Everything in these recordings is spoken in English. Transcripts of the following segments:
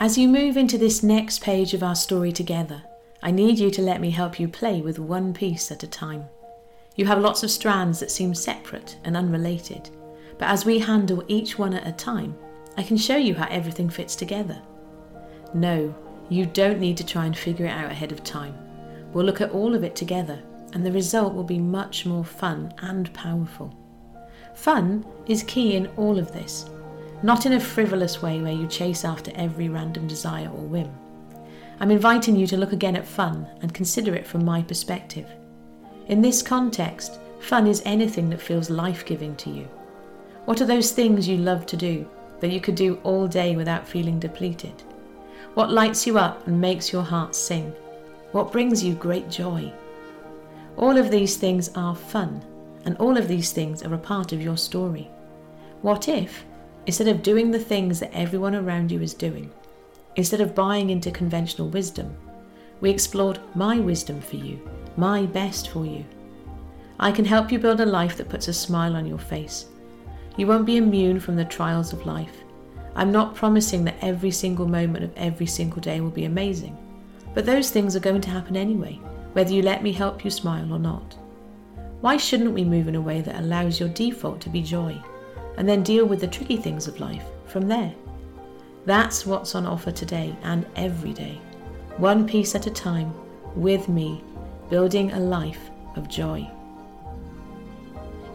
As you move into this next page of our story together, I need you to let me help you play with one piece at a time. You have lots of strands that seem separate and unrelated, but as we handle each one at a time, I can show you how everything fits together. No, you don't need to try and figure it out ahead of time. We'll look at all of it together, and the result will be much more fun and powerful. Fun is key in all of this, not in a frivolous way where you chase after every random desire or whim. I'm inviting you to look again at fun and consider it from my perspective. In this context, fun is anything that feels life giving to you. What are those things you love to do that you could do all day without feeling depleted? What lights you up and makes your heart sing? What brings you great joy? All of these things are fun, and all of these things are a part of your story. What if Instead of doing the things that everyone around you is doing, instead of buying into conventional wisdom, we explored my wisdom for you, my best for you. I can help you build a life that puts a smile on your face. You won't be immune from the trials of life. I'm not promising that every single moment of every single day will be amazing, but those things are going to happen anyway, whether you let me help you smile or not. Why shouldn't we move in a way that allows your default to be joy? And then deal with the tricky things of life from there. That's what's on offer today and every day, one piece at a time, with me, building a life of joy.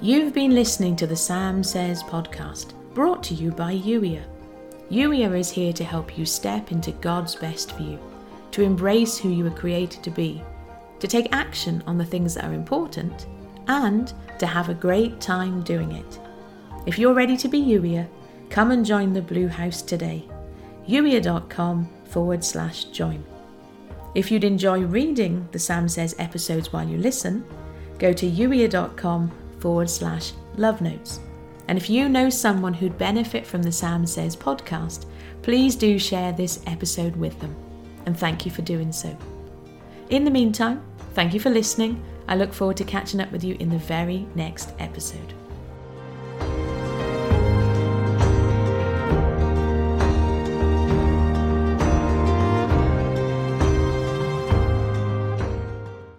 You've been listening to the Sam Says podcast, brought to you by Youier. Youier is here to help you step into God's best for you, to embrace who you were created to be, to take action on the things that are important, and to have a great time doing it. If you're ready to be Youier, come and join the Blue House today. Youier.com forward slash join. If you'd enjoy reading the Sam Says episodes while you listen, go to youier.com forward slash love notes. And if you know someone who'd benefit from the Sam Says podcast, please do share this episode with them. And thank you for doing so. In the meantime, thank you for listening. I look forward to catching up with you in the very next episode.